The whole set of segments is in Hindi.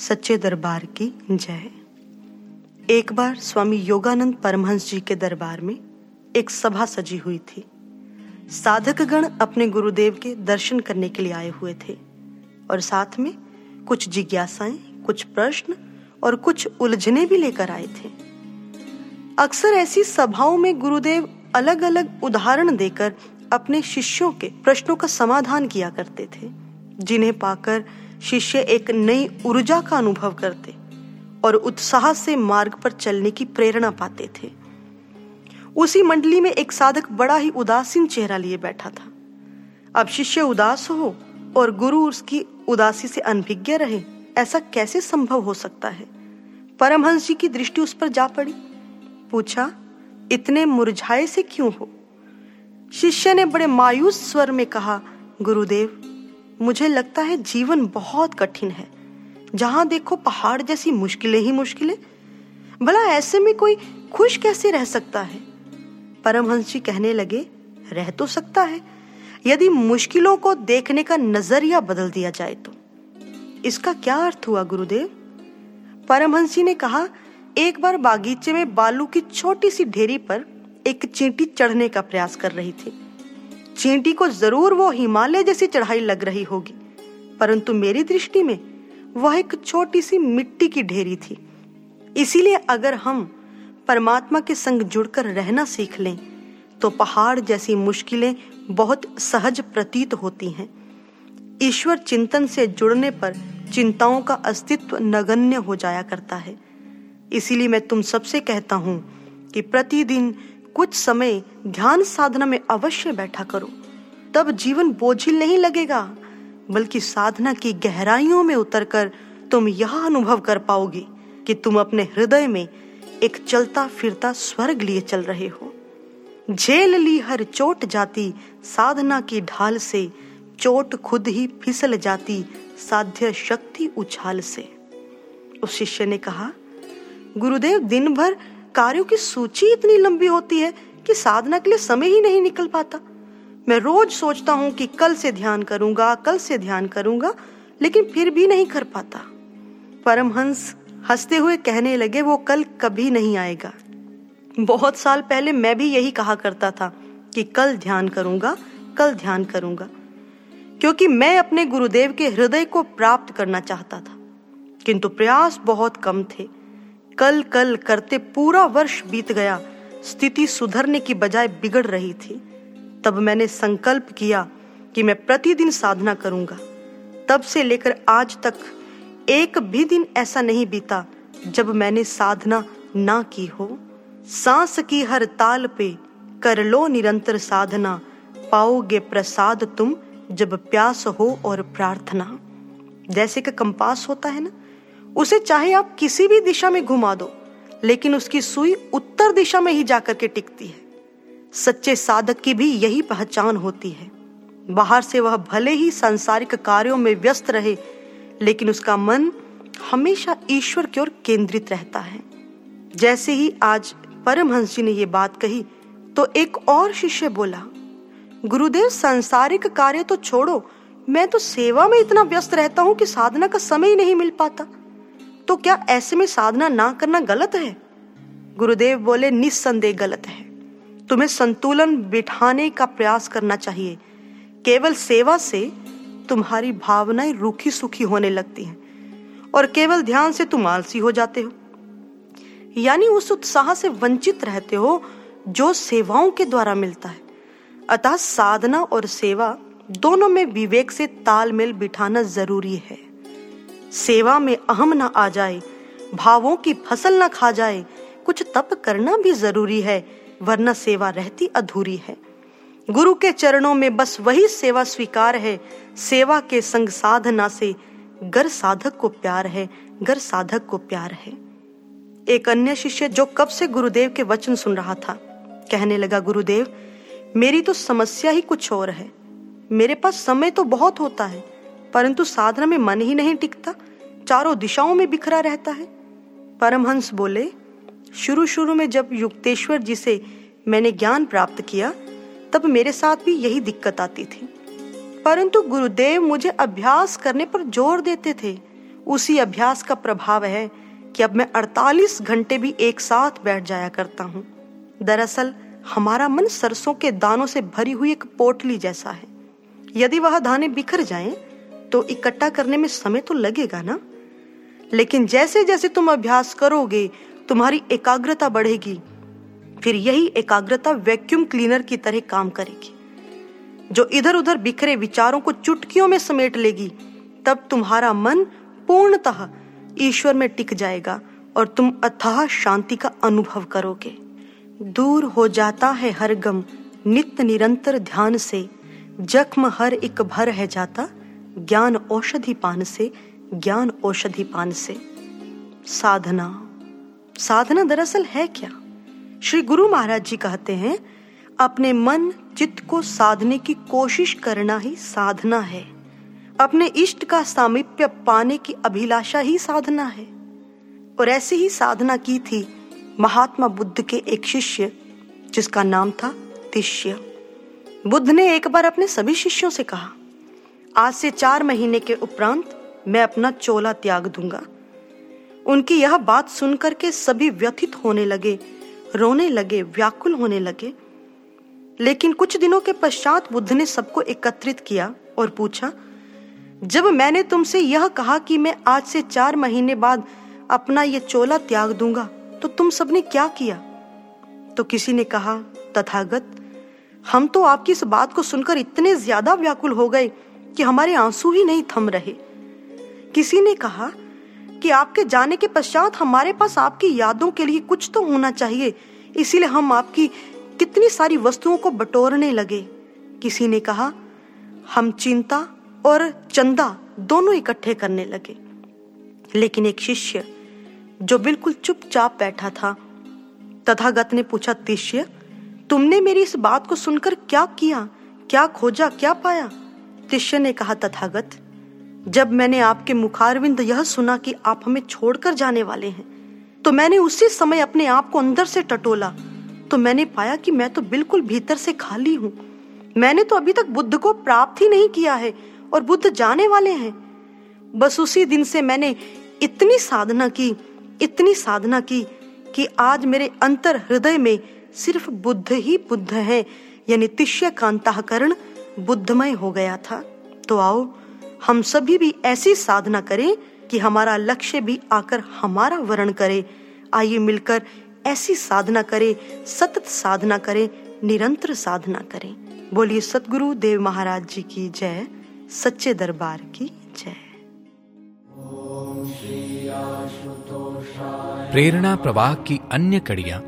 सच्चे दरबार की जय। एक बार स्वामी योगानंद परमहंस जी के दरबार में एक सभा सजी हुई थी। साधक गण अपने गुरुदेव के दर्शन करने के लिए आए हुए थे और साथ में कुछ जिज्ञासाएँ, कुछ प्रश्न और कुछ उलझने भी लेकर आए थे। अक्सर ऐसी सभाओं में गुरुदेव अलग अलग उदाहरण देकर अपने शिष्यों के प्रश्नों का समाधान किया करते थे, जिन्हें पाकर शिष्य एक नई ऊर्जा का अनुभव करते और उत्साह से मार्ग पर चलने की प्रेरणा पाते थे। उसी मंडली में एक साधक बड़ा ही उदासीन चेहरा लिए बैठा था। अब शिष्य उदास हो और गुरु उसकी उदासी से अनभिज्ञ रहे, ऐसा कैसे संभव हो सकता है? परमहंस जी की दृष्टि उस पर जा पड़ी। पूछा, इतने मुरझाए से क्यों हो? शिष्य ने बड़े मायूस स्वर में कहा, गुरुदेव मुझे लगता है जीवन बहुत कठिन है। जहाँ देखो पहाड़ जैसी मुश्किलें ही मुश्किलें, भला ऐसे में कोई खुश कैसे रह सकता है? परमहंस जी कहने लगे, रह तो सकता है, यदि मुश्किलों को देखने का नज़रिया बदल दिया जाए तो। इसका क्या अर्थ हुआ, गुरुदेव? परमहंस जी ने कहा, एक बार बागीचे में बालू की छोटी सी ढेरी पर एक चींटी चढ़ने का प्रयास कर रही थी। चींटी को ज़रूर वो हिमालय जैसी चढ़ाई लग रही होगी। परंतु मेरी दृष्टि में वह एक छोटी सी मिट्टी की ढेरी थी। इसीलिए अगर हम परमात्मा के संग जुड़कर रहना सीख लें तो पहाड़ जैसी मुश्किलें बहुत सहज प्रतीत होती हैं। ईश्वर चिंतन से जुड़ने पर चिंताओं का अस्तित्व नगण्य हो जाया करता है। इसीलिए मैं तुम सबसे कहता हूँ कि प्रतिदिन कुछ समय ध्यान साधना में अवश्य बैठा करो। तब जीवन बोझिल नहीं लगेगा, बल्कि साधना की गहराइयों में उतरकर तुम यह अनुभव कर पाओगे कि तुम अपने हृदय में एक चलता फिरता स्वर्ग लिए चल रहे हो। झेल ली हर चोट जाती, साधना की ढाल से चोट खुद ही फिसल जाती, साध्य शक्ति उछाल से। उस शिष्य ने कहा, गुरुदेव दिन भर कार्यों की सूची इतनी लंबी होती है कि साधना के लिए समय ही नहीं निकल पाता। मैं रोज सोचता हूँ कि कल से ध्यान करूँगा, कल से ध्यान करूँगा, लेकिन फिर भी नहीं कर पाता। परमहंस हँसते हुए कहने लगे, वो कल कभी नहीं आएगा। बहुत साल पहले मैं भी यही कहा करता था कि कल ध्यान करूँगा, कल ध्यान करूँगा, क्योंकि मैं अपने गुरुदेव के हृदय को प्राप्त करना चाहता था। किंतु प्रयास बहुत कम थे। कल कल करते पूरा वर्ष बीत गया। स्थिति सुधरने की बजाय बिगड़ रही थी। तब मैंने संकल्प किया कि मैं प्रतिदिन साधना करूँगा। तब से लेकर आज तक एक भी दिन ऐसा नहीं बीता जब मैंने साधना ना की हो। सांस की हर ताल पे कर लो निरंतर साधना। पाओगे प्रसाद तुम जब प्यास हो और प्रार्थना। जैसे कि कंपास होता है ना? उसे चाहे आप किसी भी दिशा में घुमा दो, लेकिन उसकी सुई उत्तर दिशा में ही जाकर के टिकती है। सच्चे साधक की भी यही पहचान होती है। बाहर से वह भले ही सांसारिक कार्यों में व्यस्त रहे, लेकिन उसका मन हमेशा ईश्वर की ओर केंद्रित रहता है। जैसे ही आज परमहंस जी ने ये बात कही तो एक और शिष्य बोला, गुरुदेव, सांसारिक कार्य तो छोड़ो, मैं तो सेवा में इतना व्यस्त रहता हूँ कि साधना का समय ही नहीं मिल पाता। तो क्या ऐसे में साधना ना करना गलत है? गुरुदेव बोले, निस्संदेह गलत है। तुम्हें संतुलन बिठाने का प्रयास करना चाहिए। केवल सेवा से तुम्हारी भावनाएँ रूखी सुखी होने लगती हैं और केवल ध्यान से तुम आलसी हो जाते हो। यानी उस उत्साह से वंचित रहते हो जो सेवाओं के द्वारा मिलता है। अतः साधना और सेवा दोनों में विवेक से तालमेल बिठाना ज़रूरी है। सेवा में अहम ना आ जाए, भावों की फ़सल ना खा जाए, कुछ तप करना भी ज़रूरी है, वरना सेवा रहती अधूरी है। गुरु के चरणों में बस वही सेवा स्वीकार है, सेवा के संग साधना से गर साधक को प्यार है, गर साधक को प्यार है। एक अन्य शिष्य जो कब से गुरुदेव के वचन सुन रहा था, कहने लगा, गुरुदेव, मेरी तो समस्या ही कुछ और है। मेरे पास समय तो बहुत होता है परंतु साधना में मन ही नहीं टिकता चारों दिशाओं में बिखरा रहता है। परमहंस बोले शुरू शुरू में जब युक्तेश्वर जी से मैंने ज्ञान प्राप्त किया तब मेरे साथ भी यही दिक्कत आती थी। परंतु गुरुदेव मुझे अभ्यास करने पर ज़ोर देते थे। उसी अभ्यास का प्रभाव है कि अब मैं 48 घंटे भी एक साथ बैठ जाया करता हूँ। दरअसल हमारा मन सरसों के दानों से भरी हुई एक पोटली जैसा है। यदि वह दाने बिखर जाएँ, तो इकट्ठा करने में समय तो लगेगा ना? लेकिन जैसे जैसे तुम अभ्यास करोगे, तुम्हारी एकाग्रता बढ़ेगी। फिर यही एकाग्रता वैक्यूम क्लीनर की तरह काम करेगी। जो इधर उधर बिखरे विचारों को चुटकियों में समेट लेगी, तब तुम्हारा मन पूर्णतः ईश्वर में टिक जाएगा और तुम अथाह शांति का अनुभव करोगे। दूर हो जाता है हर गम, नित्य निरंतर ध्यान से। जख्म हर एक भर है जाता। ज्ञान औषधि पान से, ज्ञान औषधि पान से। साधना। साधना दरअसल है क्या? श्री गुरु महाराज जी कहते हैं, अपने मन, चित्त को साधने की कोशिश करना ही साधना है। अपने इष्ट का सामिप्य पाने की अभिलाषा ही साधना है। और ऐसी ही साधना की थी महात्मा बुद्ध के एक शिष्य, जिसका नाम था तिष्य। बुद्ध ने एक बार अपने सभी शिष्यों से कहा आज से चार महीने के उपरांत मैं अपना चोला त्याग दूँगा। उनकी यह बात सुनकर के सभी व्यथित होने लगे, रोने लगे, व्याकुल होने लगे। लेकिन कुछ दिनों के पश्चात बुद्ध ने सबको एकत्रित किया और पूछा, जब मैंने तुमसे यह कहा कि मैं आज से चार महीने बाद अपना ये चोला त्याग दूँगा तो तुम सबने क्या किया? तो किसी ने कहा, तथागत, हम तो आपकी इस बात को सुनकर इतने ज़्यादा व्याकुल हो गए कि हमारे आँसू ही नहीं थम रहे। किसी ने कहा कि आपके जाने के पश्चात हमारे पास आपकी यादों के लिए कुछ तो होना चाहिए, इसीलिए हम आपकी कितनी सारी वस्तुओं को बटोरने लगे। किसी ने कहा, हम चिंता और चंदा दोनों इकट्ठे करने लगे। लेकिन एक शिष्य जो बिल्कुल चुपचाप बैठा था, तथागत ने पूछा, तिष्य, तुमने मेरी इस बात को सुनकर क्या किया, क्या खोजा, क्या पाया? तिष्य ने कहा, तथागत, जब मैंने आपके मुखारविंद यह सुना कि आप हमें छोड़कर जाने वाले हैं तो मैंने उसी समय अपने आप को अंदर से टटोला। तो मैंने पाया कि मैं तो बिल्कुल भीतर से खाली हूँ। मैंने तो अभी तक बुद्ध को प्राप्त ही नहीं किया है और बुद्ध जाने वाले हैं। बस उसी दिन से मैंने इतनी साधना की, इतनी साधना की कि आज मेरे अंतर हृदय में सिर्फ़ बुद्ध ही बुद्ध है, यानी तिष्य का अंतकरण बुद्धमय हो गया था। तो आओ, हम सभी भी ऐसी साधना करें कि हमारा लक्ष्य भी आकर हमारा वर्ण करे। आइए मिलकर ऐसी साधना करें, सतत साधना करें, निरंतर साधना करें। बोलिए, सतगुरु देव महाराज जी की जय, सच्चे दरबार की जय। प्रेरणा प्रवाह की अन्य कड़ियाँ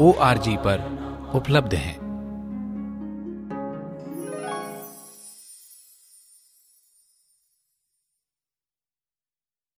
ओ आर जी पर उपलब्ध हैं।